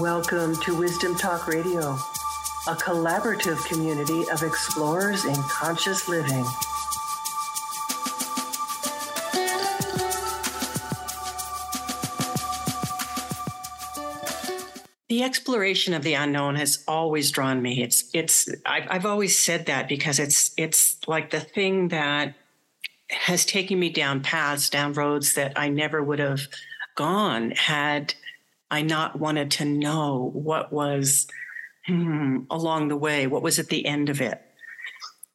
Welcome to Wisdom Talk Radio, a collaborative community of explorers in conscious living. The exploration of the unknown has always drawn me. It's it's I've, I've always said that because it's it's like the thing that has taken me down paths, down roads that I never would have gone had I not wanted to know what was hmm, along the way, what was at the end of it.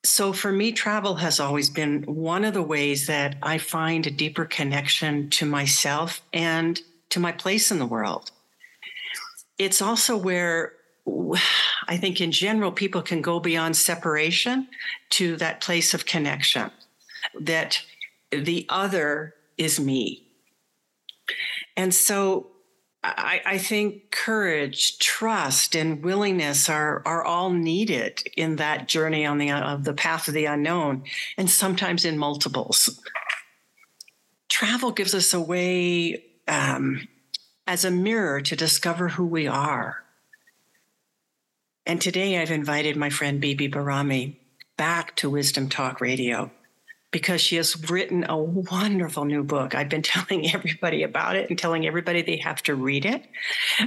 So for me, travel has always been one of the ways that I find a deeper connection to myself and to my place in the world. It's also where I think in general people can go beyond separation to that place of connection that the other is me. And so I, I, think courage, trust, and willingness are are all needed in that journey on the of the path of the unknown, and sometimes in multiples. Travel gives us a way um, as a mirror to discover who we are. And today I've invited my friend Beebe Bahrami back to Wisdom Talk Radio because she has written a wonderful new book. I've been telling everybody about it and telling everybody they have to read it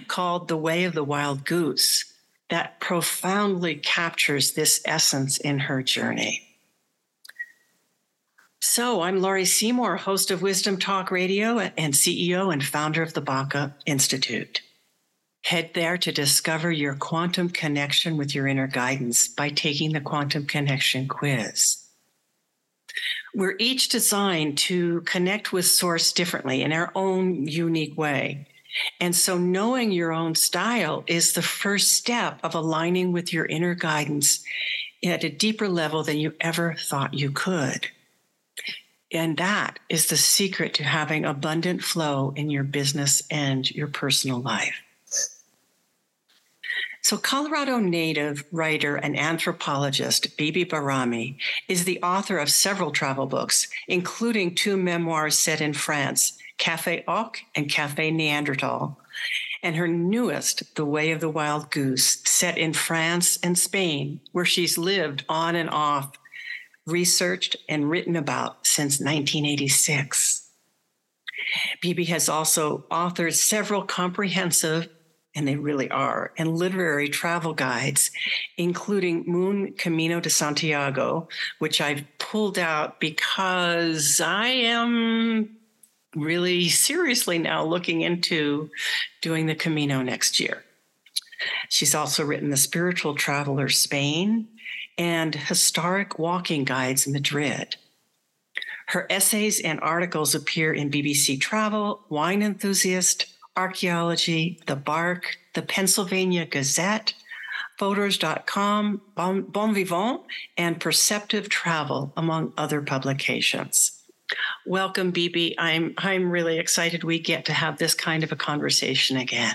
called The Way of the Wild Goose that profoundly captures this essence in her journey. So, I'm Laurie Seymour, host of Wisdom Talk Radio and CEO and founder of the Baca Institute. Head there to discover your quantum connection with your inner guidance by taking the Quantum Connection quiz. We're each designed to connect with source differently in our own unique way. And so knowing your own style is the first step of aligning with your inner guidance at a deeper level than you ever thought you could. And that is the secret to having abundant flow in your business and your personal life. So, Colorado native writer and anthropologist Beebe Bahrami is the author of several travel books, including two memoirs set in France, Cafe Oc and Cafe Neandertal, and her newest, The Way of the Wild Goose, set in France and Spain, where she's lived on and off, researched, and written about since 1986. Beebe has also authored several comprehensive and they really are, and literary travel guides, including Moon Camino de Santiago, which I've pulled out because I am really seriously now looking into doing the Camino next year. She's also written The Spiritual Traveler Spain and Historic Walking Guides Madrid. Her essays and articles appear in BBC Travel, Wine Enthusiast, Archaeology, The Bark, the Pennsylvania Gazette, Fodors.com, bon, bon Vivant, and Perceptive Travel, among other publications. Welcome, Beebe. I'm I'm really excited we get to have this kind of a conversation again.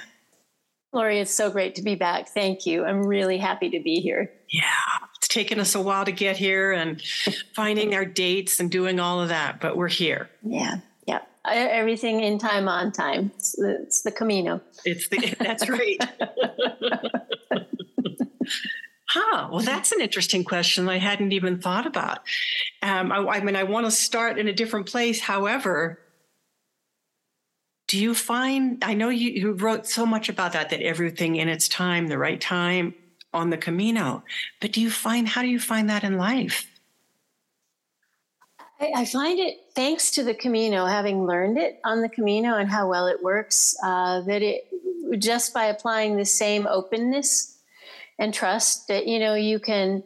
Laurie, it's so great to be back. Thank you. I'm really happy to be here. Yeah, it's taken us a while to get here and finding our dates and doing all of that, but we're here. Yeah everything in time on time. It's the, it's the Camino. It's the that's right. huh. Well, that's an interesting question I hadn't even thought about. Um, I, I mean, I want to start in a different place. However, do you find? I know you, you wrote so much about that. That everything in its time, the right time on the Camino. But do you find? How do you find that in life? I, I, find it, thanks to the Camino, having learned it on the Camino and how well it works, uh, that it just by applying the same openness and trust that you know you can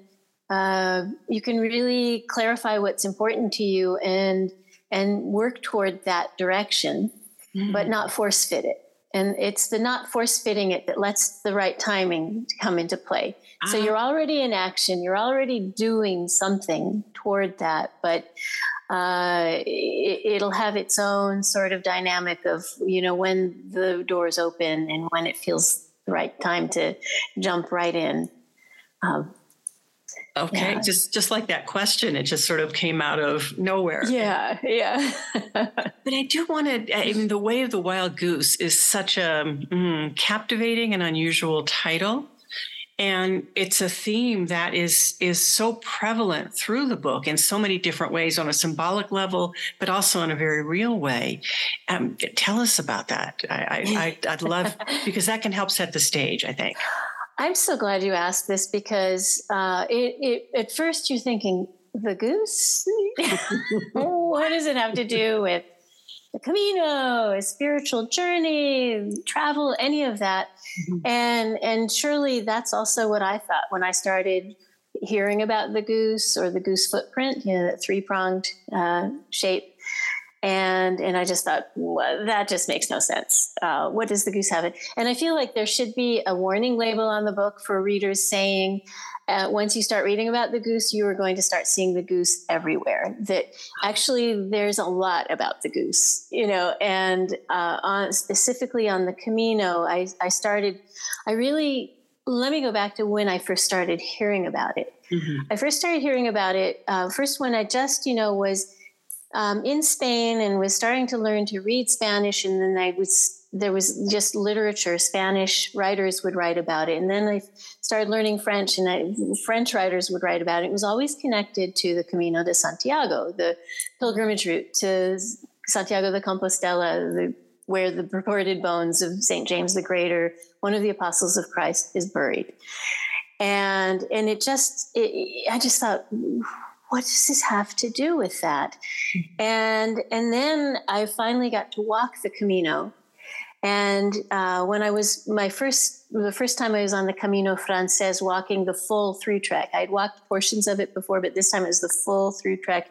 uh, you can really clarify what's important to you and and work toward that direction, mm-hmm. but not force fit it. And it's the not force fitting it that lets the right timing come into play. So uh-huh. you're already in action, you're already doing something toward that, but uh, it, will have its own sort of dynamic of, you know, when the doors open and when it feels the right time to jump right in. Um, Okay, yeah. just just like that question, it just sort of came out of nowhere. Yeah, yeah. but I do want to. I mean, the way of the wild goose is such a mm, captivating and unusual title, and it's a theme that is is so prevalent through the book in so many different ways, on a symbolic level, but also in a very real way. Um, tell us about that. I, I, I'd love because that can help set the stage. I think. I'm so glad you asked this because uh, it, it, at first you're thinking, the goose? what does it have to do with the Camino, a spiritual journey, travel, any of that? Mm-hmm. And, and surely that's also what I thought when I started hearing about the goose or the goose footprint, you know, that three pronged uh, shape and and I just thought well, that just makes no sense. Uh, what does the goose have it? And I feel like there should be a warning label on the book for readers saying, uh, once you start reading about the goose, you are going to start seeing the goose everywhere. That actually there's a lot about the goose, you know. And uh, on, specifically on the Camino, I, I started. I really let me go back to when I first started hearing about it. Mm-hmm. I first started hearing about it uh, first when I just you know was um, in Spain and was starting to learn to read Spanish. And then I was there was just literature. Spanish writers would write about it, and then I started learning French, and I, French writers would write about it. It was always connected to the Camino de Santiago, the pilgrimage route to Santiago de Compostela, the, where the purported bones of Saint James the Greater, one of the apostles of Christ, is buried. And and it just it, I just thought what does this have to do with that? Mm-hmm. And and then I finally got to walk the Camino. And uh, when I was my first, the first time I was on the Camino Frances, walking the full through trek, I'd walked portions of it before, but this time it was the full through trek.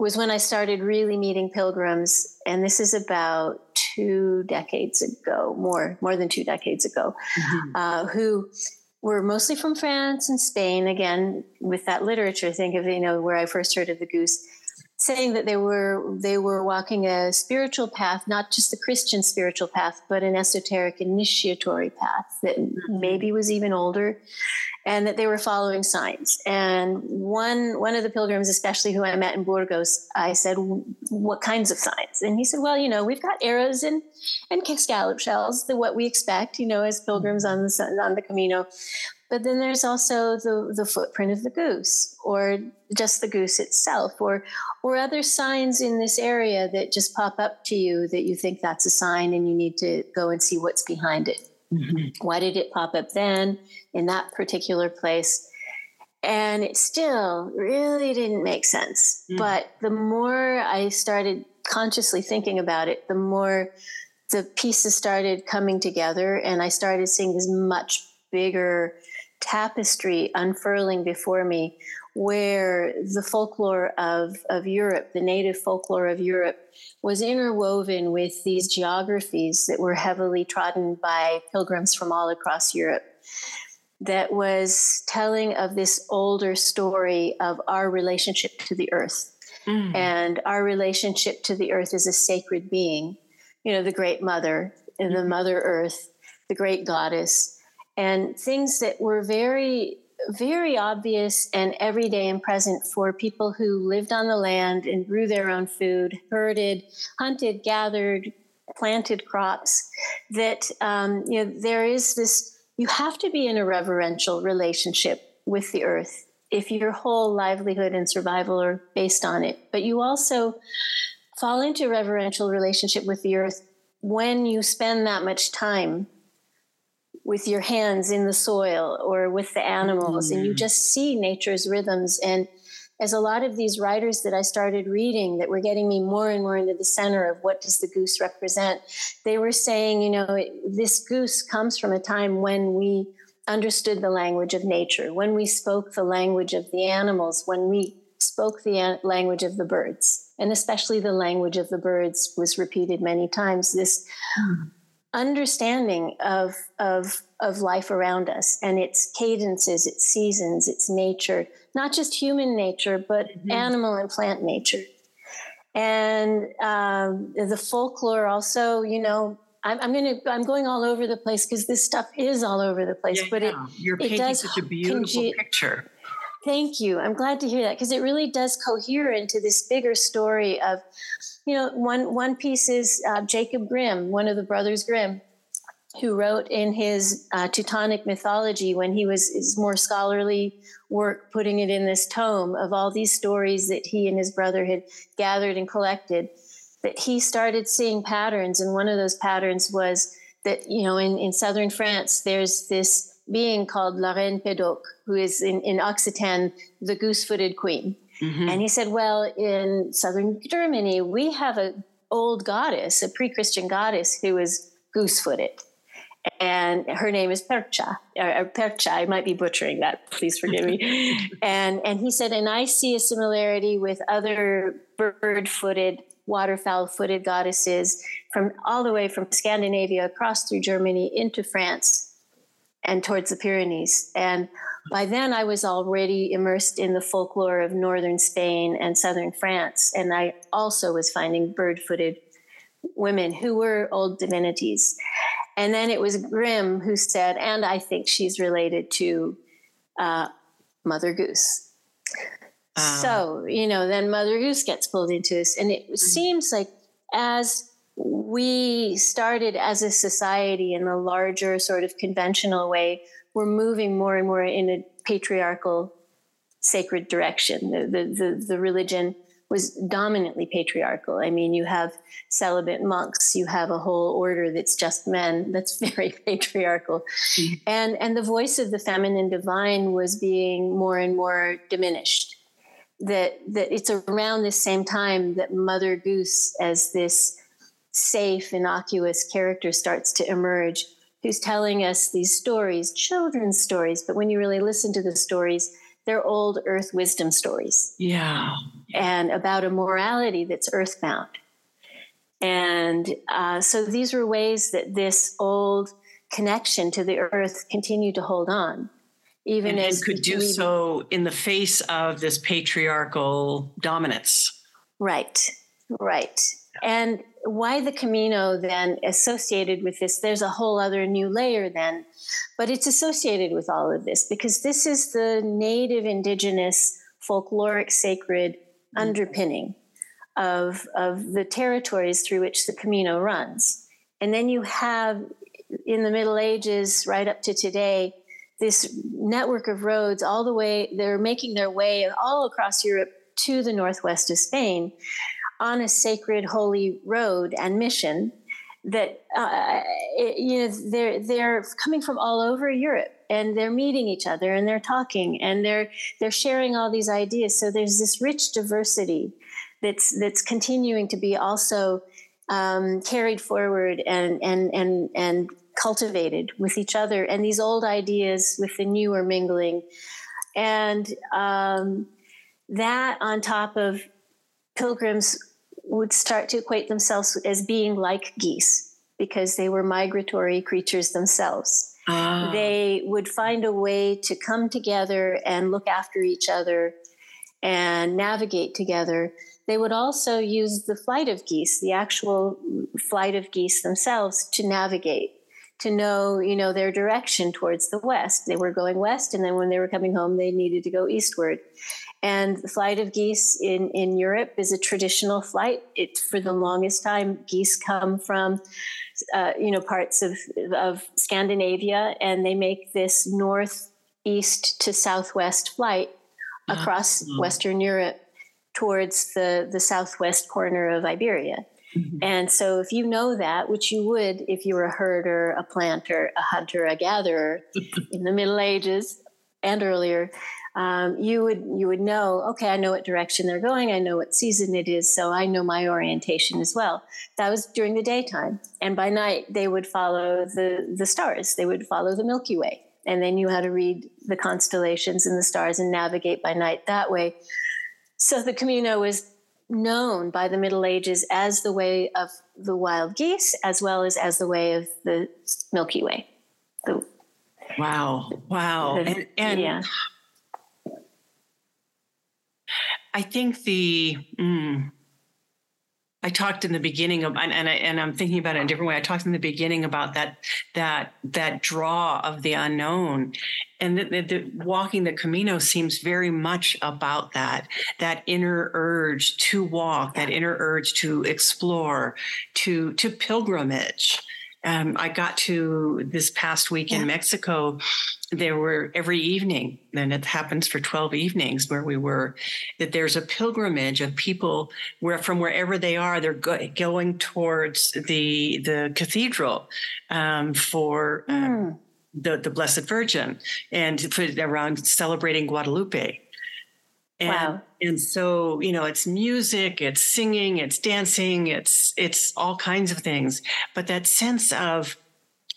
Was when I started really meeting pilgrims, and this is about two decades ago, more more than two decades ago, mm-hmm. uh, who were mostly from France and Spain. Again, with that literature, think of you know where I first heard of the goose, saying that they were they were walking a spiritual path, not just a Christian spiritual path, but an esoteric initiatory path that maybe was even older and that they were following signs. And one one of the pilgrims, especially who I met in Burgos, I said, "What kinds of signs?" And he said, "Well, you know, we've got arrows and and scallop shells, the what we expect, you know, as pilgrims on the on the Camino." But then there's also the, the footprint of the goose, or just the goose itself, or or other signs in this area that just pop up to you that you think that's a sign, and you need to go and see what's behind it. Mm-hmm. Why did it pop up then in that particular place? And it still really didn't make sense. Mm-hmm. But the more I started consciously thinking about it, the more the pieces started coming together, and I started seeing this much bigger tapestry unfurling before me where the folklore of, of Europe, the native folklore of Europe, was interwoven with these geographies that were heavily trodden by pilgrims from all across Europe. That was telling of this older story of our relationship to the earth. Mm. And our relationship to the earth as a sacred being, you know, the great mother, mm. the mother earth, the great goddess, and things that were very very obvious and everyday and present for people who lived on the land and grew their own food, herded, hunted, gathered, planted crops. That um, you know there is this. You have to be in a reverential relationship with the earth if your whole livelihood and survival are based on it. But you also fall into reverential relationship with the earth when you spend that much time with your hands in the soil or with the animals mm-hmm. and you mm-hmm. just see nature's rhythms and as a lot of these writers that I started reading that were getting me more and more into the center of what does the goose represent, they were saying, you know, this goose comes from a time when we understood the language of nature, when we spoke the language of the animals, when we spoke the language of the birds, and especially the language of the birds was repeated many times. This mm understanding of of of life around us and its cadences, its seasons, its nature, not just human nature, but mm-hmm. animal and plant nature. And um, the folklore also, you know, I'm, I'm, gonna I'm going all over the place because this stuff is all over the place. Yeah, but yeah. it you're painting it does such a beautiful conge- picture. Thank you. I'm glad to hear that because it really does cohere into this bigger story of, you know, one one piece is uh, Jacob Grimm, one of the brothers Grimm, who wrote in his uh, Teutonic mythology when he was his more scholarly work, putting it in this tome of all these stories that he and his brother had gathered and collected. That he started seeing patterns, and one of those patterns was that you know in, in southern France there's this being called La Reine Pédauque, who is in, in Occitan the goose footed queen. Mm-hmm. And he said, Well, in southern Germany, we have an old goddess, a pre Christian goddess who is goose footed. And her name is Percha, or Percha. I might be butchering that. Please forgive me. and and he said, and I see a similarity with other bird-footed, waterfowl-footed goddesses from all the way from Scandinavia across through Germany into France and towards the Pyrenees. And by then, I was already immersed in the folklore of northern Spain and southern France. And I also was finding bird footed women who were old divinities. And then it was Grimm who said, and I think she's related to uh, Mother Goose. Um. So, you know, then Mother Goose gets pulled into this. And it mm-hmm. seems like as we started as a society in a larger sort of conventional way we're moving more and more in a patriarchal sacred direction. The, the, the, the, religion was dominantly patriarchal. I mean you have celibate monks you have a whole order that's just men that's very patriarchal. Mm-hmm. and and the voice of the feminine divine was being more and more diminished. That that it's around this same time that mother goose as this safe, innocuous character starts to emerge who's telling us these stories, children's stories, but when you really listen to the stories, they're old earth wisdom stories. Yeah. And about a morality that's earthbound. And uh, so these were ways that this old connection to the earth continued to hold on. Even and, as could do we, so in the face of this patriarchal dominance. Right, right. And why the Camino then associated with this? There's a whole other new layer then, but it's associated with all of this because this is the native indigenous folkloric sacred mm-hmm. underpinning of, of the territories through which the Camino runs. And then you have in the Middle Ages, right up to today, this network of roads all the way, they're making their way all across Europe to the northwest of Spain on a sacred holy road and mission that uh, it, you know they're they're coming from all over Europe and they're meeting each other and they're talking and they're they're sharing all these ideas. So there's this rich diversity that's that's continuing to be also um, carried forward and and and and cultivated with each other and these old ideas with the new are mingling. And um, that on top of pilgrims would start to equate themselves as being like geese because they were migratory creatures themselves. Ah. They would find a way to come together and look after each other and navigate together. They would also use the flight of geese, the actual flight of geese themselves, to navigate, to know, you know, their direction towards the west. They were going west, and then when they were coming home, they needed to go eastward. And the flight of geese in, in Europe is a traditional flight. It, for the longest time, geese come from, uh, you know, parts of, of Scandinavia, and they make this northeast to southwest flight across uh-huh. Western Europe towards the, the southwest corner of Iberia. Mm-hmm. And so, if you know that, which you would if you were a herder, a planter, a hunter, a gatherer in the Middle Ages and earlier, um, you would you would know okay i know what direction they're going i know what season it is so i know my orientation as well. That was during the daytime and by night they would follow the the stars they would follow the milky way and they knew how to read the constellations and the stars and navigate by night that way. So the camino was known by the middle ages as the way of the wild geese as well as as the way of the milky way. The, wow wow. and, and yeah I think the mm, I talked in the beginning of, and, and, I, and I'm thinking about it in a different way. I talked in the beginning about that that that draw of the unknown, and the, the, the walking the Camino seems very much about that that inner urge to walk, that inner urge to explore, to to pilgrimage. Um, I got to this past week yeah. in Mexico. There were every evening, and it happens for 12 evenings where we were, that there's a pilgrimage of people where from wherever they are, they're go- going towards the the cathedral um, for mm. the, the Blessed Virgin and for, around celebrating Guadalupe. And, wow. and so, you know, it's music, it's singing, it's dancing, it's it's all kinds of things. But that sense of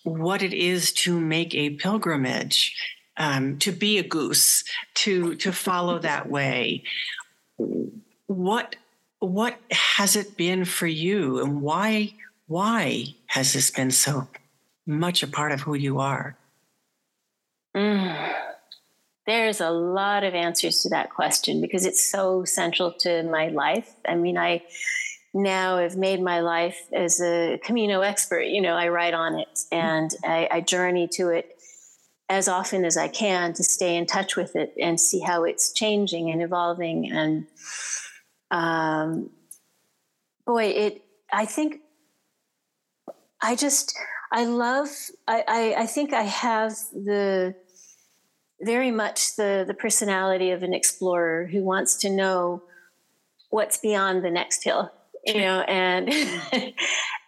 what it is to make a pilgrimage, um, to be a goose, to to follow that way. What what has it been for you, and why why has this been so much a part of who you are? Mm. There's a lot of answers to that question because it's so central to my life. I mean, I now have made my life as a Camino expert. You know, I write on it and I, I journey to it as often as I can to stay in touch with it and see how it's changing and evolving. And um, boy, it. I think I just I love. I, I, I think I have the very much the the personality of an explorer who wants to know what's beyond the next hill you know and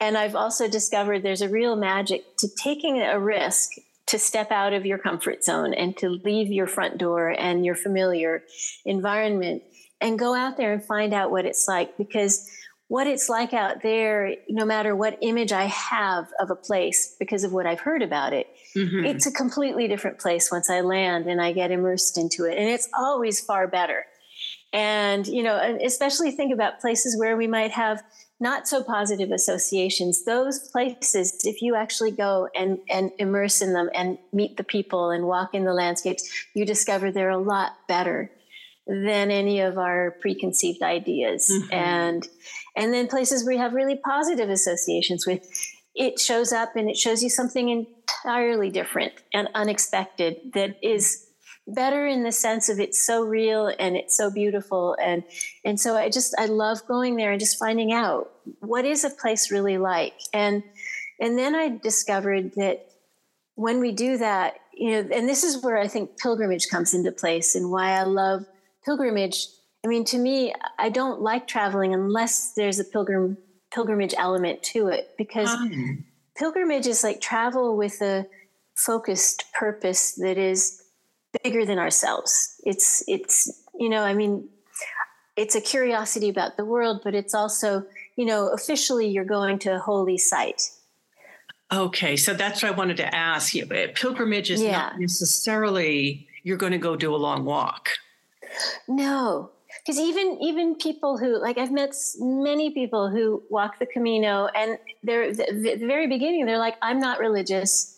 and i've also discovered there's a real magic to taking a risk to step out of your comfort zone and to leave your front door and your familiar environment and go out there and find out what it's like. Because what it's like out there no matter what image i have of a place because of what i've heard about it Mm-hmm. It's a completely different place once I land and I get immersed into it. And it's always far better. And, you know, especially think about places where we might have not so positive associations. Those places, if you actually go and, and immerse in them and meet the people and walk in the landscapes, you discover they're a lot better than any of our preconceived ideas. Mm-hmm. And and then places you have really positive associations with it shows up and it shows you something entirely different and unexpected that is better in the sense of it's so real and it's so beautiful. And and so i just i love going there and just finding out what is a place really like. And and then i discovered that when we do that you know and this is where i think pilgrimage comes into place and why i love pilgrimage. I mean to me i don't like traveling unless there's a pilgrim pilgrimage element to it because hmm. pilgrimage is like travel with a focused purpose that is bigger than ourselves. It's it's you know, I mean, it's a curiosity about the world, but it's also, you know, officially you're going to a holy site. Okay, so that's what I wanted to ask you. Uh, pilgrimage is yeah. not necessarily you're going to go do a long walk. No, because even even people who like I've met many people who walk the Camino, and they're the, the very beginning they're like, I'm not religious.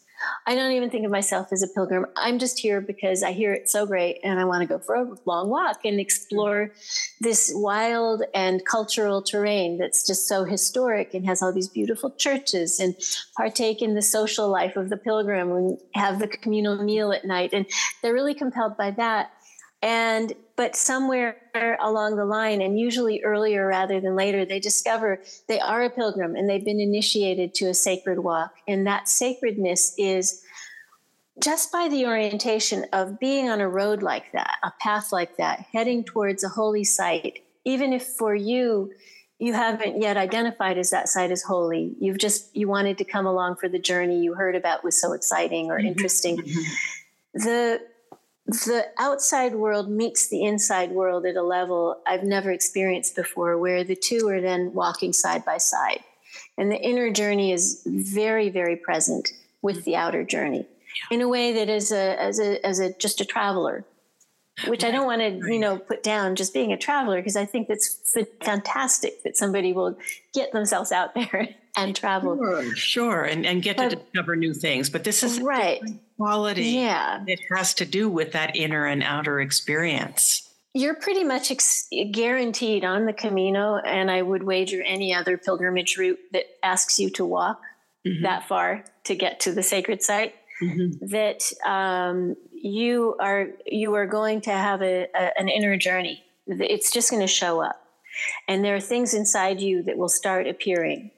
I don't even think of myself as a pilgrim. I'm just here because I hear it's so great and I want to go for a long walk and explore this wild and cultural terrain that's just so historic and has all these beautiful churches and partake in the social life of the pilgrim and have the communal meal at night. And they're really compelled by that. And but somewhere along the line, and usually earlier rather than later, they discover they are a pilgrim and they've been initiated to a sacred walk. And that sacredness is just by the orientation of being on a road like that, a path like that, heading towards a holy site, even if for you, you haven't yet identified as that site as holy. You've just, you wanted to come along for the journey you heard about was so exciting or mm-hmm. interesting. Mm-hmm. The the outside world meets the inside world at a level I've never experienced before, where the two are then walking side by side. And the inner journey is very, very present with the outer journey in a way that as a as a as a just a traveler which I don't want to, you know, put down just being a traveler because I think that's fantastic that somebody will get themselves out there and travel. Sure, sure. And, and get but, to discover new things. But this is right quality. Yeah. It has to do with that inner and outer experience. you're pretty much ex- guaranteed on the Camino, and I would wager any other pilgrimage route that asks you to walk mm-hmm. that far to get to the sacred site. Mm-hmm. That um, you are you are going to have a, a, an inner journey. It's just going to show up, and there are things inside you that will start appearing,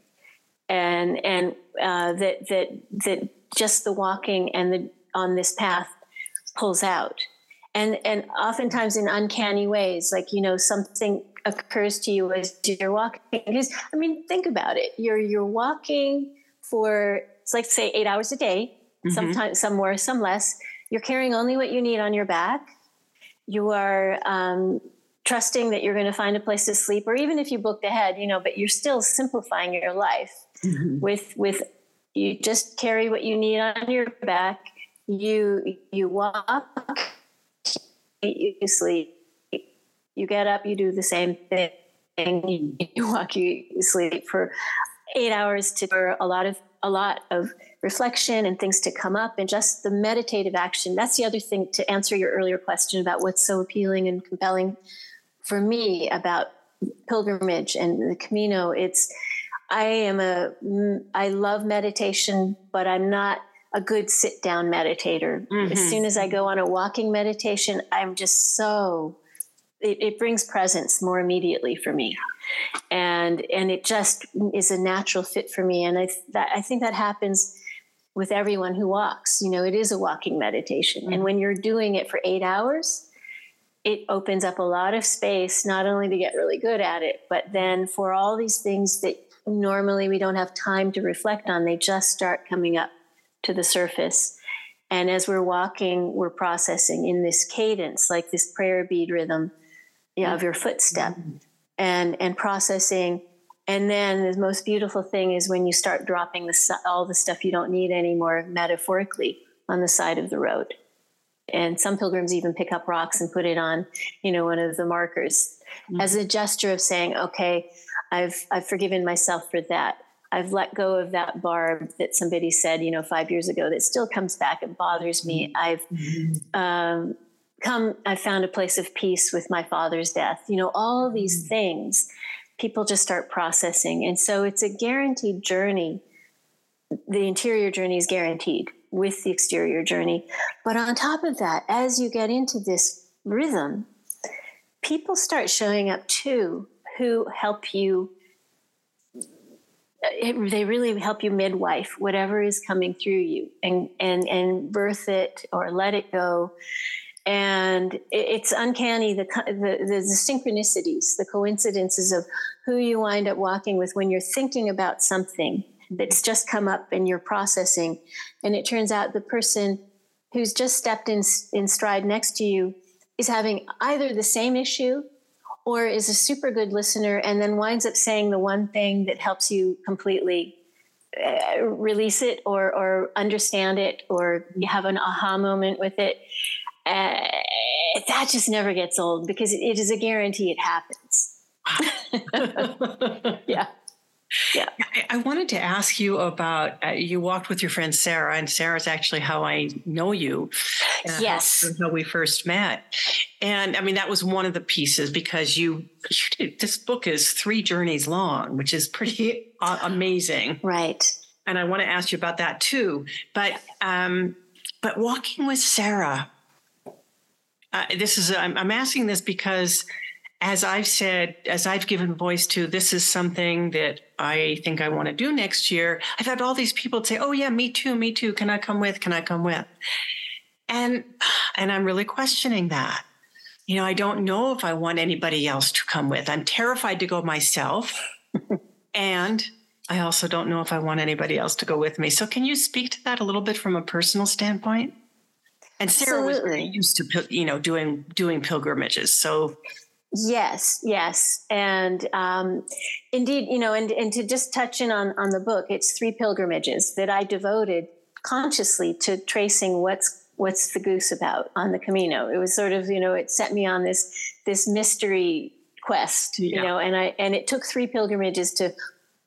and and uh, that that that just the walking and the on this path pulls out. And and oftentimes in uncanny ways like you know something occurs to you as you're walking. Because i mean think about it. You're you're walking for it's like say eight hours a day mm-hmm. sometimes some more some less. You're carrying only what you need on your back. You are um, trusting that you're going to find a place to sleep or even if you booked ahead you know but you're still simplifying your life mm-hmm. with with you just carry what you need on your back. You you walk you sleep. You get up you do the same thing. You walk you sleep for eight hours to for a lot of a lot of reflection and things to come up and just the meditative action. That's the other thing to answer your earlier question about what's so appealing and compelling for me about pilgrimage and the camino. It's i am a i love meditation but i'm not a good sit down meditator. Mm-hmm. As soon as I go on a walking meditation, I'm just so it, it, brings presence more immediately for me, and and it just is a natural fit for me. And I that, I think that happens with everyone who walks. You know, it is a walking meditation, mm-hmm. and when you're doing it for eight hours. It opens up a lot of space, not only to get really good at it, but then for all these things that normally we don't have time to reflect on, they just start coming up to the surface. And as we're walking, we're processing in this cadence, like this prayer bead rhythm of your footstep, and and processing. And then the most beautiful thing is when you start dropping the, all the stuff you don't need anymore, metaphorically, on the side of the road. And some pilgrims even pick up rocks and put it on, you know, one of the markers mm-hmm. as a gesture of saying, "Okay, I've I've forgiven myself for that." I've let go of that barb that somebody said, you know, five years ago that still comes back and bothers me. Mm-hmm. I've mm-hmm. um, come, I found a place of peace with my father's death. You know, all these mm-hmm. things people just start processing. And so it's a guaranteed journey. The interior journey is guaranteed with the exterior journey. But on top of that, as you get into this rhythm, people start showing up too who help you it, they really help you midwife whatever is coming through you and and and birth it or let it go. And it, it's uncanny the, the, the synchronicities the coincidences of who you wind up walking with when you're thinking about something that's just come up and you're processing. And it turns out the person who's just stepped in in stride next to you is having either the same issue or is a super good listener and then winds up saying the one thing that helps you completely uh, release it or or understand it or you have an aha moment with it uh, that just never gets old because it, it is a guarantee it happens. Yeah yeah. I wanted to ask you about uh, you walked with your friend Sarah, and Sarah's actually how I know you. yes. How, we first met. And I mean, that was one of the pieces because you, you this book is three journeys long, which is pretty uh, amazing. Right. And I want to ask you about that too. But, um, but walking with Sarah, uh, this is, I'm, I'm asking this because as I've said, as I've given voice to, this is something that I think I want to do next year. I've had all these people say, "Oh yeah, me too, me too. Can I come with? Can I come with?" And and I'm really questioning that. You know, I don't know if I want anybody else to come with. I'm terrified to go myself, and I also don't know if I want anybody else to go with me. So, can you speak to that a little bit from a personal standpoint? And Sarah Absolutely. was used to, you know, doing doing pilgrimages, so Yes, yes, and um, indeed, you know, and and to just touch in on on the book, it's three pilgrimages that I devoted consciously to tracing what's what's the goose about on the Camino. It was sort of, you know, it set me on this this mystery quest, yeah. you know, and I and it took three pilgrimages to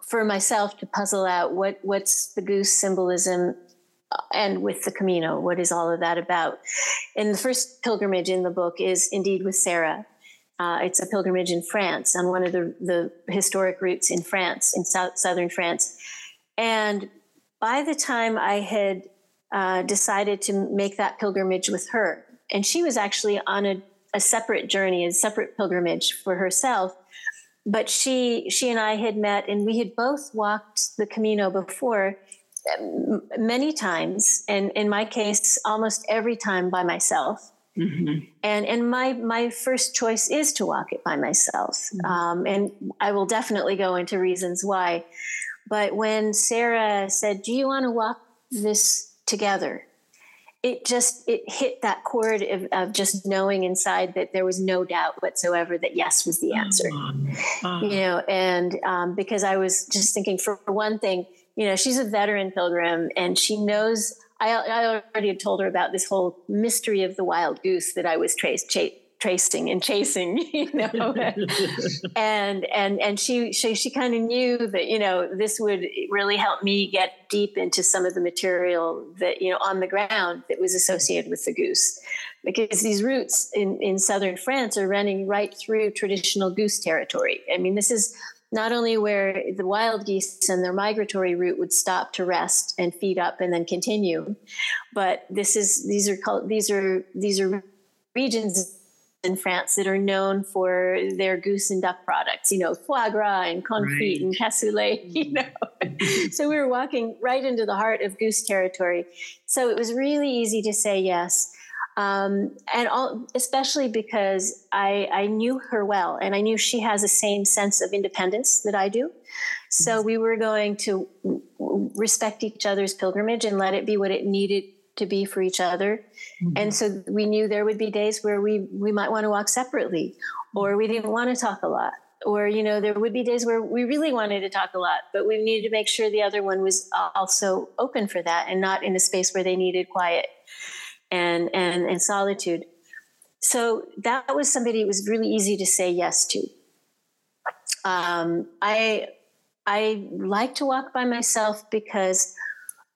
for myself to puzzle out what what's the goose symbolism and with the Camino. What is all of that about? And the first pilgrimage in the book is indeed with Sarah. Uh, it's a pilgrimage in France on one of the, the historic routes in France, in south, southern France. And by the time I had uh, decided to make that pilgrimage with her, and she was actually on a, a separate journey, a separate pilgrimage for herself, but she she and I had met, and we had both walked the Camino before many times, and in my case, almost every time by myself. Mm-hmm. And and my my first choice is to walk it by myself, mm-hmm. um, and I will definitely go into reasons why. But when Sarah said, "Do you want to walk this together?" it just it hit that chord of, of, just knowing inside that there was no doubt whatsoever that yes was the answer uh, you know and um, because i was just thinking for one thing you know, she's a veteran pilgrim and she knows. I, I already had told her about this whole mystery of the wild goose that I was traced, ch- tracing and chasing, you know, and and and she she she kind of knew that you know this would really help me get deep into some of the material that you know on the ground that was associated with the goose, because these routes in in southern France are running right through traditional goose territory. I mean, this is not only where the wild geese and their migratory route would stop to rest and feed up and then continue, but this is these are called these are these are regions in France that are known for their goose and duck products, you know, foie gras and confit right. and cassoulet, you know. Mm-hmm. so we were walking right into the heart of goose territory. So it was really easy to say yes um, and all, especially because I, I knew her well and I knew she has the same sense of independence that I do. So mm-hmm. we were going to respect each other's pilgrimage and let it be what it needed to be for each other. Mm-hmm. And so we knew there would be days where we, we might want to walk separately or we didn't want to talk a lot. Or, you know, there would be days where we really wanted to talk a lot, but we needed to make sure the other one was also open for that and not in a space where they needed quiet and and and solitude. So that was somebody it was really easy to say yes to. Um, I I like to walk by myself because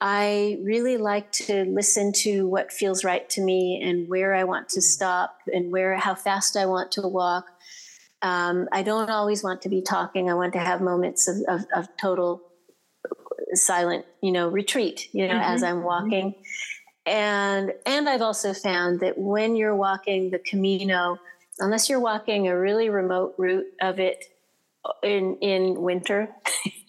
I really like to listen to what feels right to me and where I want to stop and where how fast I want to walk. Um, I don't always want to be talking. I want to have moments of, of, of total silent, you know, retreat, you know, mm-hmm. as I'm walking. Mm-hmm and and i've also found that when you're walking the camino unless you're walking a really remote route of it in in winter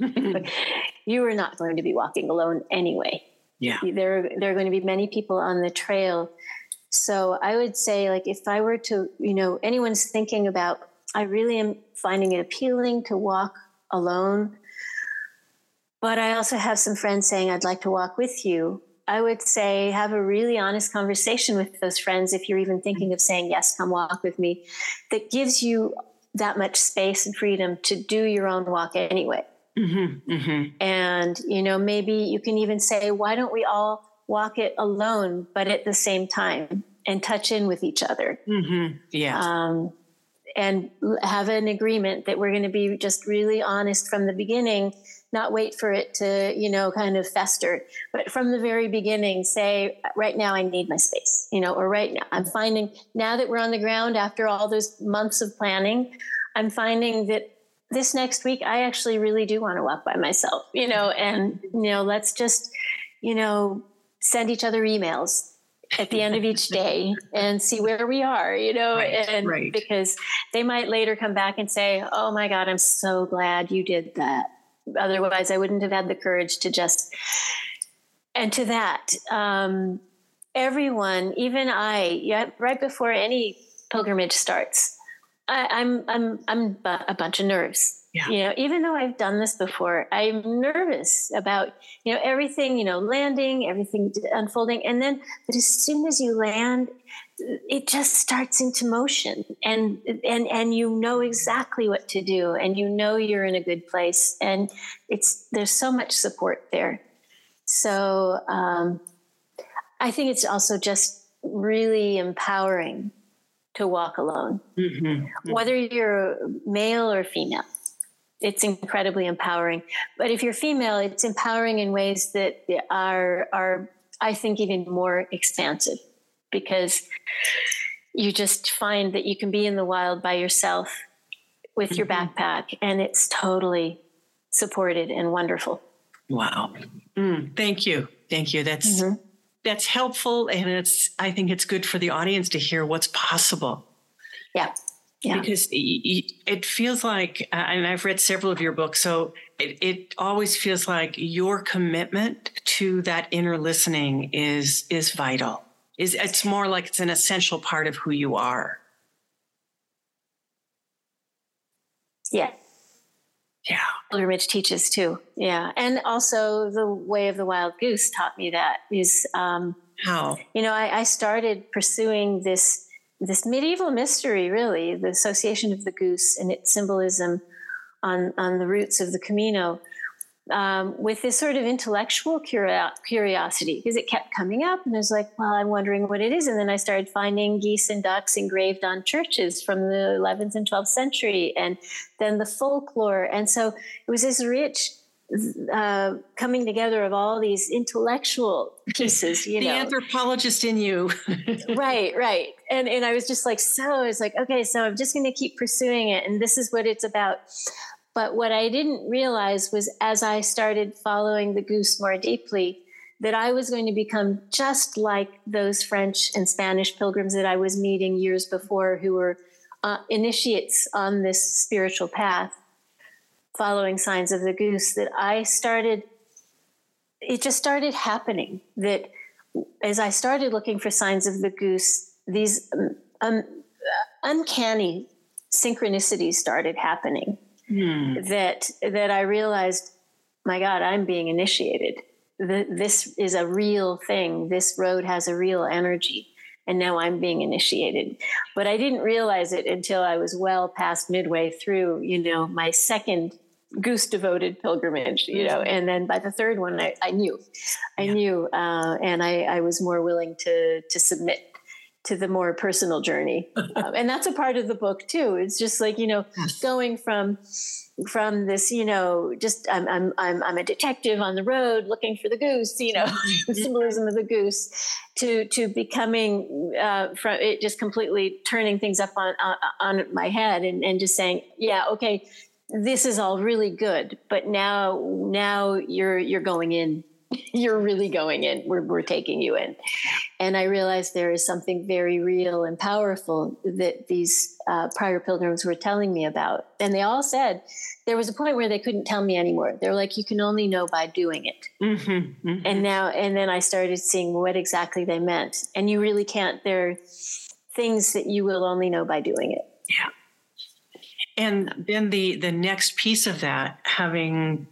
mm-hmm. you are not going to be walking alone anyway. Yeah. There there are going to be many people on the trail. So i would say like if i were to you know anyone's thinking about i really am finding it appealing to walk alone but i also have some friends saying i'd like to walk with you I would say have a really honest conversation with those friends if you're even thinking of saying, Yes, come walk with me, that gives you that much space and freedom to do your own walk anyway. Mm-hmm, mm-hmm. And, you know, maybe you can even say, Why don't we all walk it alone, but at the same time and touch in with each other? Mm-hmm. Yeah. Um, and have an agreement that we're going to be just really honest from the beginning not wait for it to, you know, kind of fester, but from the very beginning, say, right now I need my space, you know, or right now I'm finding now that we're on the ground after all those months of planning, I'm finding that this next week I actually really do want to walk by myself, you know, and, you know, let's just, you know, send each other emails at the end of each day and see where we are, you know, right, and right. because they might later come back and say, "Oh my God, I'm so glad you did that." Otherwise, I wouldn't have had the courage to just. And to that, um, everyone, even I, yeah, right before any pilgrimage starts, I, I'm I'm I'm a bunch of nerves. Yeah. You know, even though I've done this before, I'm nervous about, you know, everything, you know, landing, everything unfolding. And then, but as soon as you land, it just starts into motion and, and, and you know exactly what to do and you know you're in a good place and it's, there's so much support there. So, um, I think it's also just really empowering to walk alone, mm-hmm. Whether you're male or female it's incredibly empowering. But if you're female, it's empowering in ways that are are I think, even more expansive because you just find that you can be in the wild by yourself with your mm-hmm. backpack and it's totally supported and wonderful. Wow. Mm, thank you. Thank you. That's mm-hmm. that's helpful and it's I think it's good for the audience to hear what's possible. Yeah. Yeah. Because it feels like, and I've read several of your books, so it, it always feels like your commitment to that inner listening is is vital. Is it's more like it's an essential part of who you are. Yeah. Yeah. Pilgrimage teaches too. Yeah. And also the way of the wild goose taught me that is um how? You know, I, I started pursuing this this medieval mystery, really, the association of the goose and its symbolism on, on the roots of the Camino, um, with this sort of intellectual curio- curiosity, because it kept coming up. And I was like, well, I'm wondering what it is. And then I started finding geese and ducks engraved on churches from the 11th and 12th century, and then the folklore. And so it was this rich uh, coming together of all these intellectual pieces, you the know. The anthropologist in you. right, right. And and I was just like, so I was like, okay, so I'm just gonna keep pursuing it, and this is what it's about. But what I didn't realize was as I started following the goose more deeply, that I was going to become just like those French and Spanish pilgrims that I was meeting years before who were uh, initiates on this spiritual path following signs of the goose that I started, it just started happening that as I started looking for signs of the goose, these um, um uncanny synchronicities started happening. Hmm. That that I realized, my God, I'm being initiated. The, this is a real thing. This road has a real energy, and now I'm being initiated. But I didn't realize it until I was well past midway through. You know, my second goose devoted pilgrimage you know mm-hmm. and then by the third one i, I knew i yeah. knew uh, and I, I was more willing to to submit to the more personal journey um, and that's a part of the book too it's just like you know yes. going from from this you know just I'm, I'm i'm i'm a detective on the road looking for the goose you know the symbolism of the goose to to becoming uh, from it just completely turning things up on on, on my head and and just saying yeah okay this is all really good, but now now you're you're going in. You're really going in. We're we're taking you in, and I realized there is something very real and powerful that these uh, prior pilgrims were telling me about, and they all said there was a point where they couldn't tell me anymore. They're like, you can only know by doing it. Mm-hmm, mm-hmm. And now, and then I started seeing what exactly they meant, and you really can't. There are things that you will only know by doing it. Yeah and then the the next piece of that having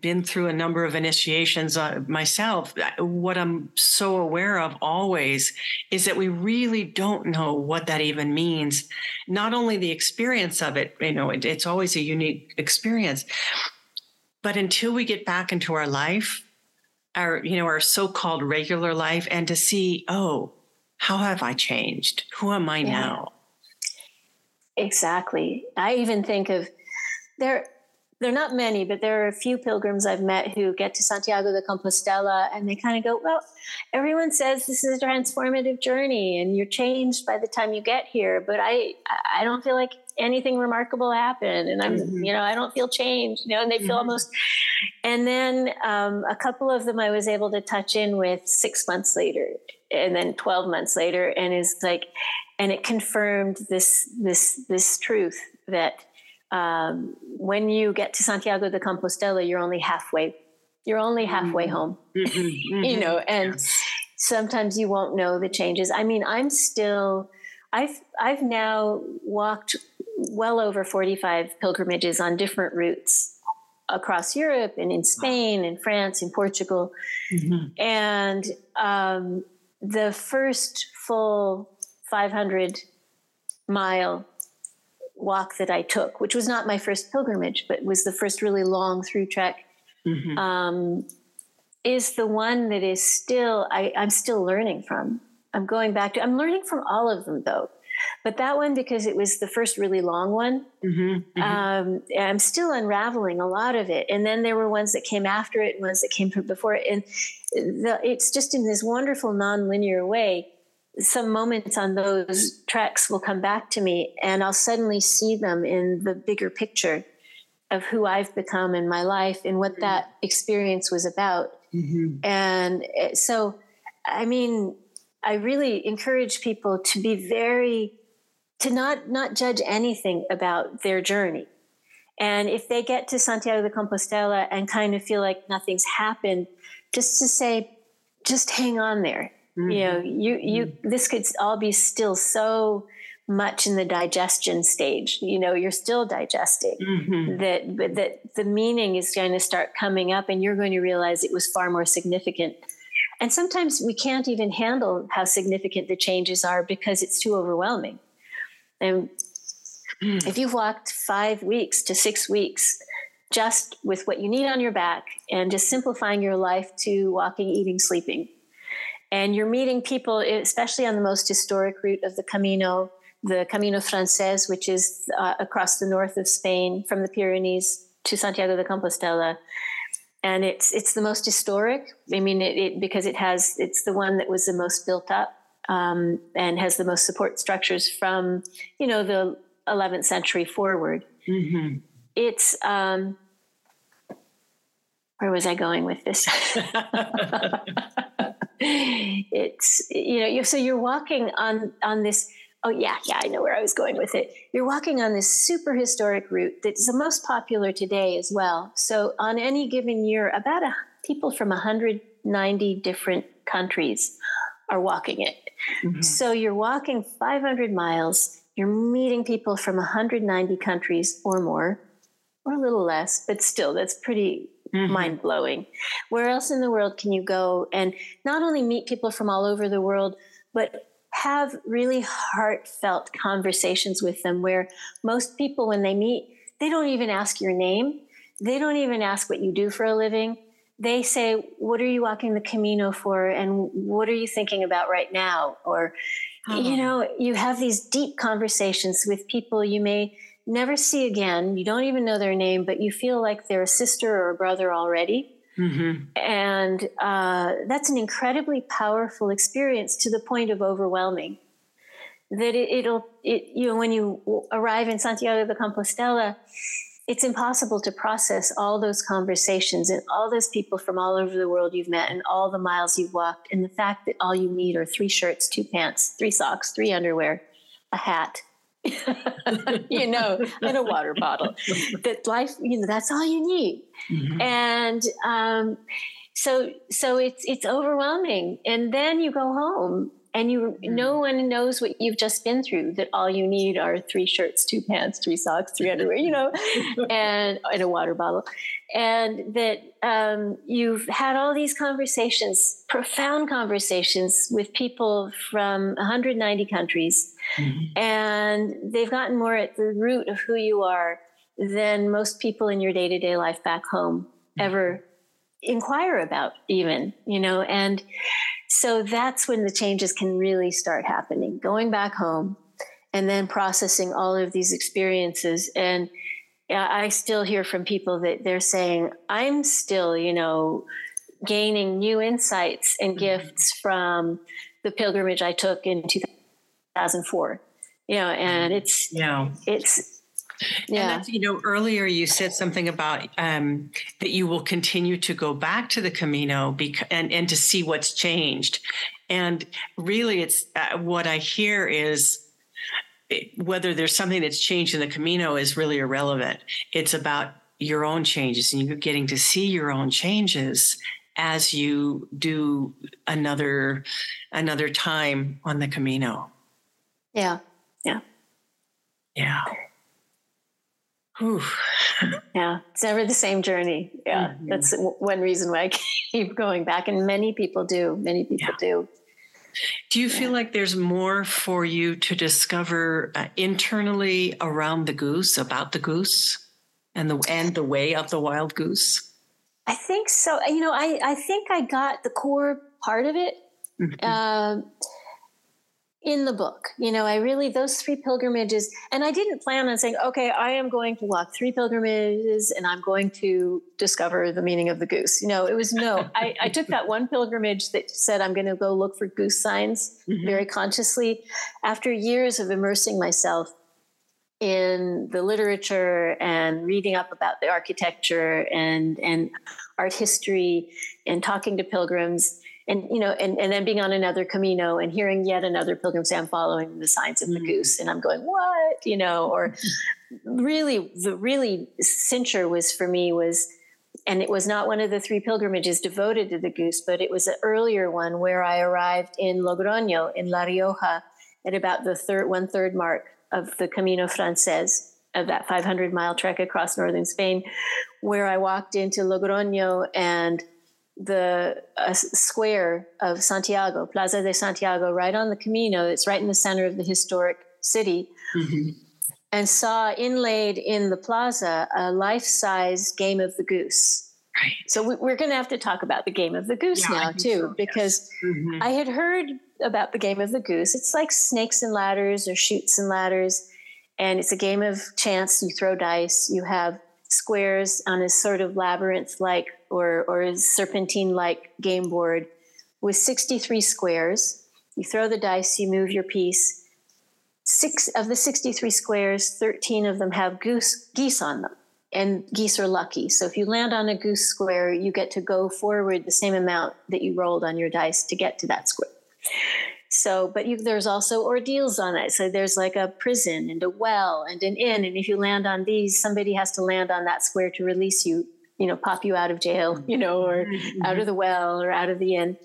been through a number of initiations uh, myself what i'm so aware of always is that we really don't know what that even means not only the experience of it you know it, it's always a unique experience but until we get back into our life our you know our so-called regular life and to see oh how have i changed who am i yeah. now Exactly. I even think of there there are not many, but there are a few pilgrims I've met who get to Santiago de Compostela and they kind of go, Well, everyone says this is a transformative journey and you're changed by the time you get here, but I I don't feel like anything remarkable happened and I'm mm-hmm. you know, I don't feel changed, you know, and they feel mm-hmm. almost and then um, a couple of them I was able to touch in with six months later and then 12 months later and is like and it confirmed this this this truth that um, when you get to Santiago de Compostela, you're only halfway. You're only halfway mm-hmm. home, mm-hmm. Mm-hmm. you know, and yes. sometimes you won't know the changes. I mean, I'm still. I've I've now walked well over 45 pilgrimages on different routes across Europe and in Spain and France and Portugal, mm-hmm. and um, the first full 500 mile walk that I took, which was not my first pilgrimage, but was the first really long through trek, mm-hmm. um, is the one that is still, I, I'm still learning from. I'm going back to, I'm learning from all of them though. But that one, because it was the first really long one, mm-hmm, mm-hmm. Um, I'm still unraveling a lot of it. And then there were ones that came after it, and ones that came from before it. And the, it's just in this wonderful nonlinear way. Some moments on those tracks will come back to me, and I'll suddenly see them in the bigger picture of who I've become in my life and what that experience was about. Mm-hmm. And eh, so, I mean, I really encourage people to be very to not not judge anything about their journey. And if they get to Santiago de Compostela and kind of feel like nothing's happened, just to say, just hang on there. Mm-hmm. You know, you you mm-hmm. this could all be still so much in the digestion stage. You know, you're still digesting. Mm-hmm. That that the meaning is going to start coming up, and you're going to realize it was far more significant and sometimes we can't even handle how significant the changes are because it's too overwhelming. And mm. if you've walked five weeks to six weeks just with what you need on your back and just simplifying your life to walking, eating, sleeping, and you're meeting people, especially on the most historic route of the Camino, the Camino Frances, which is uh, across the north of Spain from the Pyrenees to Santiago de Compostela and it's it's the most historic. I mean, it, it because it has it's the one that was the most built up um, and has the most support structures from you know the 11th century forward. Mm-hmm. It's um, where was I going with this? it's you know you so you're walking on on this Oh, yeah, yeah, I know where I was going with it. You're walking on this super historic route that's the most popular today as well. So, on any given year, about a, people from 190 different countries are walking it. Mm-hmm. So, you're walking 500 miles, you're meeting people from 190 countries or more, or a little less, but still, that's pretty Mm-hmm. mind blowing. Where else in the world can you go and not only meet people from all over the world, but have really heartfelt conversations with them where most people, when they meet, they don't even ask your name. They don't even ask what you do for a living. They say, What are you walking the Camino for? And what are you thinking about right now? Or, oh. you know, you have these deep conversations with people you may never see again. You don't even know their name, but you feel like they're a sister or a brother already. Mm-hmm. And uh, that's an incredibly powerful experience to the point of overwhelming. That it, will it, you know, when you arrive in Santiago de Compostela, it's impossible to process all those conversations and all those people from all over the world you've met and all the miles you've walked, and the fact that all you need are three shirts, two pants, three socks, three underwear, a hat, you know, in a water bottle. That life, you know, that's all you need. Mm-hmm. And um, so, so it's it's overwhelming. And then you go home, and you mm-hmm. no one knows what you've just been through. That all you need are three shirts, two pants, three socks, three underwear, you know, and and a water bottle and that um, you've had all these conversations, profound conversations with people from 190 countries, mm-hmm. and they've gotten more at the root of who you are than most people in your day to day life back home mm-hmm. ever inquire about, even, you know, and so that's when the changes can really start happening, going back home and then processing all of these experiences and I still hear from people that they're saying, I'm still, you know, gaining new insights and mm-hmm. gifts from the pilgrimage I took in 2004. You know, and mm-hmm. it's, yeah, it's, yeah. And you know, earlier you said something about um, that you will continue to go back to the Camino bec- and, and to see what's changed. And really, it's uh, what I hear is whether there's something that's changed in the Camino is really irrelevant. It's about your own changes and you're getting to see your own changes as you do another another time on the Camino. Yeah. Yeah. Yeah. Whew. yeah, it's never the same journey. Yeah, mm-hmm. that's one reason why I keep going back, and many people do. Many people yeah. do. Do you feel like there's more for you to discover uh, internally around the goose, about the goose, and the and the way of the wild goose? I think so. You know, I I think I got the core part of it. Mm-hmm. Um, in the book. You know, I really, those three pilgrimages, and I didn't plan on saying, okay, I am going to walk three pilgrimages and I'm going to discover the meaning of the goose. You know, it was no, I, I took that one pilgrimage that said I'm going to go look for goose signs mm-hmm. very consciously after years of immersing myself in the literature and reading up about the architecture and and art history and talking to pilgrims and you know and, and then being on another camino and hearing yet another pilgrim say i'm following the signs of the mm-hmm. goose and i'm going what you know or really the really cincher was for me was and it was not one of the three pilgrimages devoted to the goose but it was an earlier one where i arrived in logroño in la rioja at about the third one third mark of the camino frances of that 500 mile trek across northern spain where i walked into logroño and the uh, square of Santiago, Plaza de Santiago, right on the Camino. It's right in the center of the historic city. Mm-hmm. And saw inlaid in the plaza a life size game of the goose. Right. So we, are going to have to talk about the game of the goose yeah, now, too, so, because yes. mm-hmm. I had heard about the game of the goose. It's like snakes and ladders or Chutes and ladders. And it's a game of chance. You throw dice, you have squares on a sort of labyrinth like or, or serpentine like game board with 63 squares. You throw the dice, you move your piece. Six of the 63 squares, 13 of them have goose geese on them. And geese are lucky. So if you land on a goose square, you get to go forward the same amount that you rolled on your dice to get to that square. So, but you, there's also ordeals on it. So there's like a prison and a well and an inn. And if you land on these, somebody has to land on that square to release you, you know, pop you out of jail, you know, or mm-hmm. out of the well or out of the inn.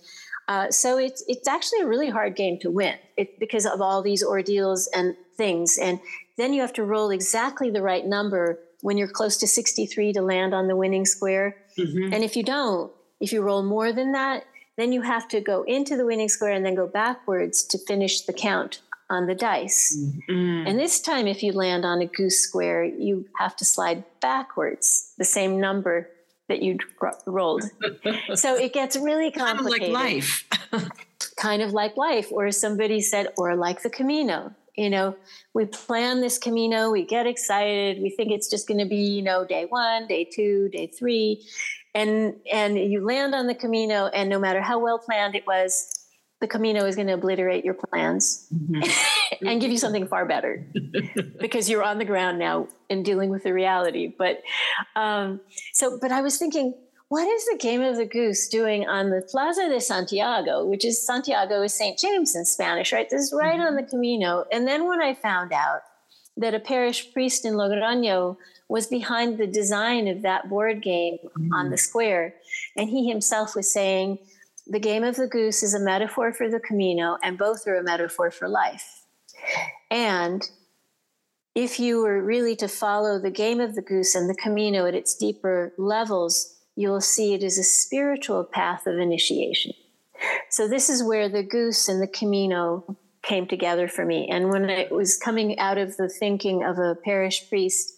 Uh, so it's it's actually a really hard game to win it, because of all these ordeals and things. And then you have to roll exactly the right number when you're close to 63 to land on the winning square. Mm-hmm. And if you don't, if you roll more than that, then you have to go into the winning square and then go backwards to finish the count on the dice. Mm-hmm. And this time, if you land on a goose square, you have to slide backwards the same number that you rolled. so it gets really complicated. Kind of like life. kind of like life, or somebody said, or like the Camino. You know, we plan this Camino, we get excited, we think it's just going to be, you know, day one, day two, day three and and you land on the Camino, and no matter how well planned it was, the Camino is going to obliterate your plans mm-hmm. and give you something far better because you're on the ground now and dealing with the reality. But um, so, but I was thinking, what is the game of the goose doing on the Plaza de Santiago, which is Santiago is St. James in Spanish, right? This is right mm-hmm. on the Camino. And then when I found out that a parish priest in Logroño was behind the design of that board game mm. on the square. And he himself was saying, the game of the goose is a metaphor for the Camino, and both are a metaphor for life. And if you were really to follow the game of the goose and the Camino at its deeper levels, you'll see it is a spiritual path of initiation. So, this is where the goose and the Camino came together for me. And when I was coming out of the thinking of a parish priest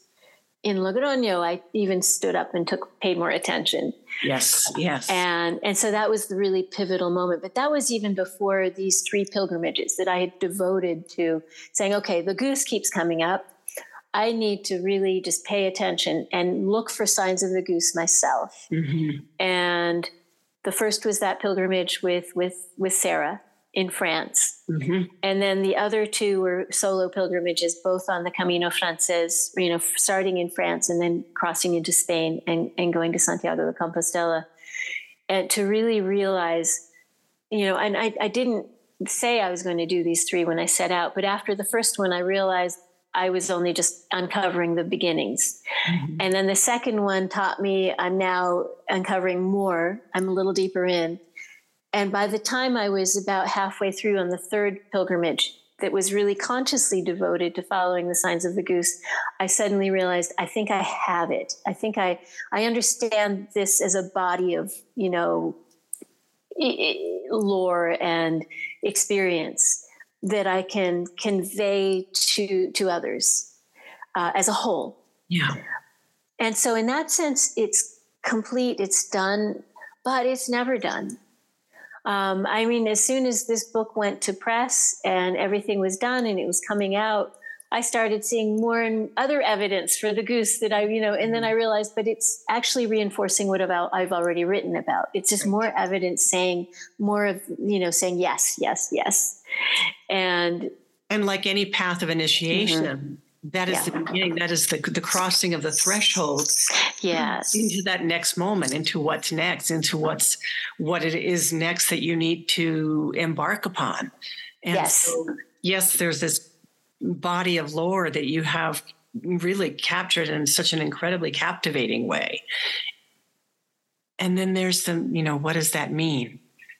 in Logroño, I even stood up and took paid more attention. Yes, yes. And and so that was the really pivotal moment. But that was even before these three pilgrimages that I had devoted to saying, okay, the goose keeps coming up. I need to really just pay attention and look for signs of the goose myself. Mm-hmm. And the first was that pilgrimage with with with Sarah in France. Mm-hmm. And then the other two were solo pilgrimages, both on the Camino Frances, you know, starting in France and then crossing into Spain and, and going to Santiago de Compostela. And to really realize, you know, and I, I didn't say I was going to do these three when I set out, but after the first one, I realized I was only just uncovering the beginnings. Mm-hmm. And then the second one taught me I'm now uncovering more. I'm a little deeper in. And by the time I was about halfway through on the third pilgrimage, that was really consciously devoted to following the signs of the goose, I suddenly realized I think I have it. I think I I understand this as a body of you know lore and experience that I can convey to to others uh, as a whole. Yeah. And so, in that sense, it's complete. It's done, but it's never done um, I mean, as soon as this book went to press and everything was done and it was coming out, I started seeing more and other evidence for the goose that I, you know, and then I realized, but it's actually reinforcing what about I've already written about. It's just more evidence saying more of, you know, saying yes, yes, yes. And and like any path of initiation, mm-hmm. That is yeah. the beginning. That is the the crossing of the threshold. Yes. Into that next moment, into what's next, into what's what it is next that you need to embark upon. And yes. So, yes, there's this body of lore that you have really captured in such an incredibly captivating way. And then there's some, you know, what does that mean?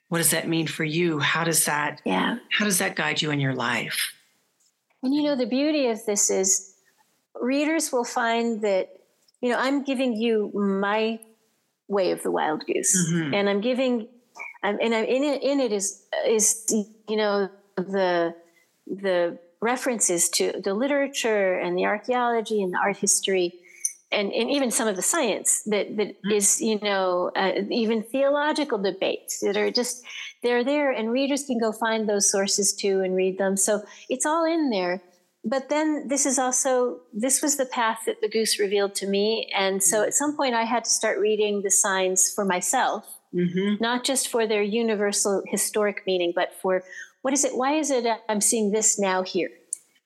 What does that mean for you? How does that yeah. how does that guide you in your life? And you know, the beauty of this is readers will find that, you know, I'm giving you my way of the wild goose. Mm-hmm. And I'm giving and I'm in it in it is is you know the the references to the literature and the archaeology and the art history and, and even some of the science that, that mm-hmm. is, you know, uh, even theological debates that are just, they're there and readers can go find those sources too and read them. So it's all in there. But then this is also, this was the path that the goose revealed to me. And so at some point I had to start reading the signs for myself, mm-hmm. not just for their universal historic meaning, but for what is it? Why is it I'm seeing this now here?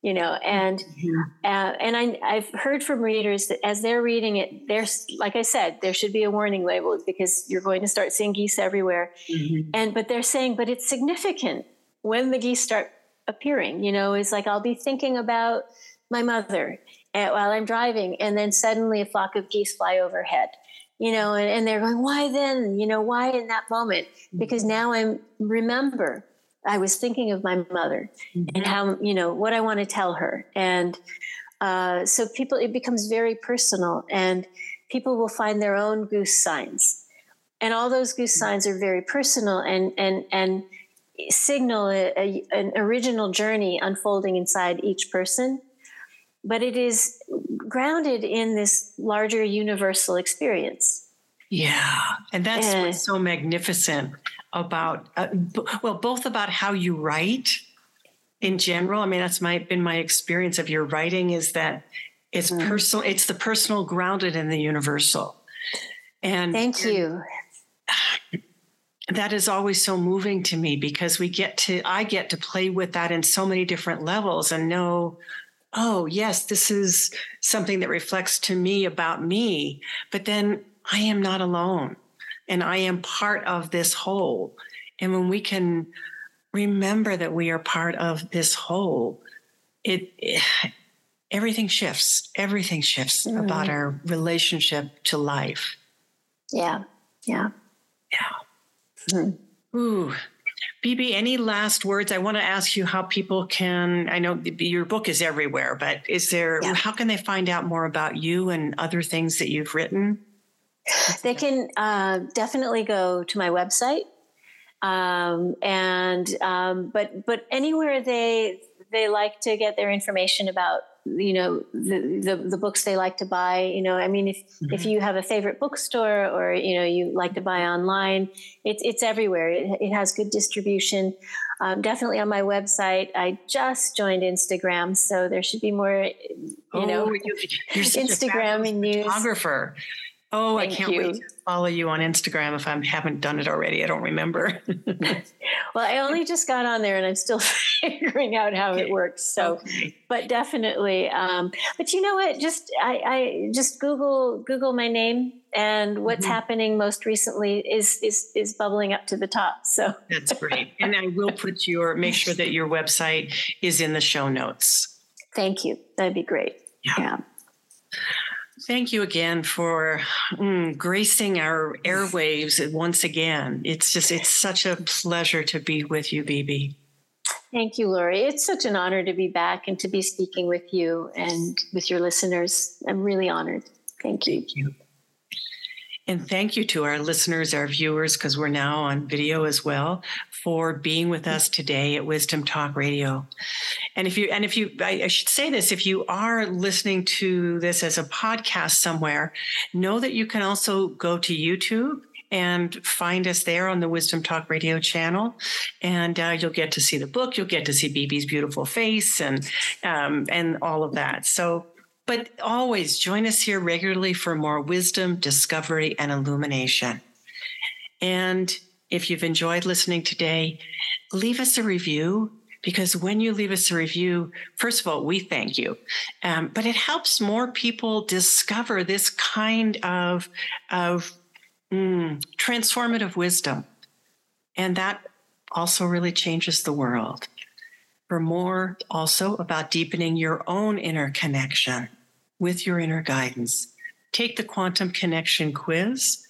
You know, and mm-hmm. uh, and I, I've heard from readers that as they're reading it, there's like I said, there should be a warning label because you're going to start seeing geese everywhere. Mm-hmm. And but they're saying, but it's significant when the geese start appearing. You know, it's like I'll be thinking about my mother uh, while I'm driving, and then suddenly a flock of geese fly overhead you know, and, and, they're going, why then? You know, why in that moment? Mm-hmm. Because now I'm remember I was thinking of my mother mm-hmm. and how, you know, what I want to tell her. And uh, so people, it becomes very personal and people will find their own goose signs. And all those goose mm-hmm. signs are very personal and, and, and signal a, a, an original journey unfolding inside each person. But it is grounded in this larger universal experience. Yeah. And that's what's so magnificent about uh, b- well both about how you write in general. I mean that's my been my experience of your writing is that it's mm. personal it's the personal grounded in the universal. And thank you. That is always so moving to me because we get to i get to play with that in so many different levels and know oh yes this is something that reflects to me about me but then i am not alone and I am part of this whole. And when we can remember that we are part of this whole, it, it everything shifts. Everything shifts mm-hmm. about our relationship to life. Yeah. Yeah. Yeah. Mm-hmm. Ooh. Beebe, any last words? I want to ask you how people can. I know your book is everywhere, but is there, yeah. how can they find out more about you and other things that you've written? They can uh, definitely go to my website, um, and um, but but anywhere they they like to get their information about you know the, the, the books they like to buy you know i mean if mm-hmm. if you have a favorite bookstore or you know you like to buy online it's it's everywhere. It, it has good distribution. Um, definitely on my website i just joined instagram so there should be more you oh, know you, instagram and news. photographer Oh, Thank I can't you. wait to follow you on Instagram if I haven't done it already. I don't remember. well, I only just got on there and I'm still figuring out how okay. it works. So, okay. but definitely. Um, but you know what? Just I, I, just Google Google my name and what's mm-hmm. happening most recently is is is bubbling up to the top. So that's great. And I will put your make sure that your website is in the show notes. Thank you. That'd be great. yeah. yeah. Thank you again for mm, gracing our airwaves once again. It's just, it's such a pleasure to be with you, Beebe. Thank you, Laurie. It's such an honor to be back and to be speaking with you and with your listeners. I'm really honored. Thank you. Thank you. And thank you to our listeners, our viewers, because we're now on video as well, for being with us today at Wisdom Talk Radio. And if you, and if you, I, I should say this, if you are listening to this as a podcast somewhere, know that you can also go to YouTube and find us there on the Wisdom Talk Radio channel. And uh, you'll get to see the book. You'll get to see Beebe's beautiful face and um, and all of that. So, but always join us here regularly for more wisdom, discovery, and illumination. And if you've enjoyed listening today, leave us a review because when you leave us a review, first of all, we thank you, um, but it helps more people discover this kind of of mm, transformative wisdom, and that also really changes the world. For more, also about deepening your own inner connection with your inner guidance, take the Quantum Connection quiz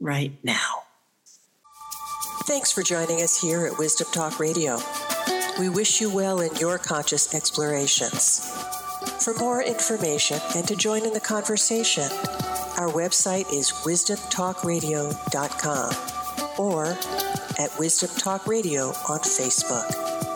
right now. Thanks for joining us here at Wisdom Talk Radio. We wish you well in your conscious explorations. For more information and to join in the conversation, our website is wisdomtalkradio.com or at Wisdom Talk Radio on Facebook.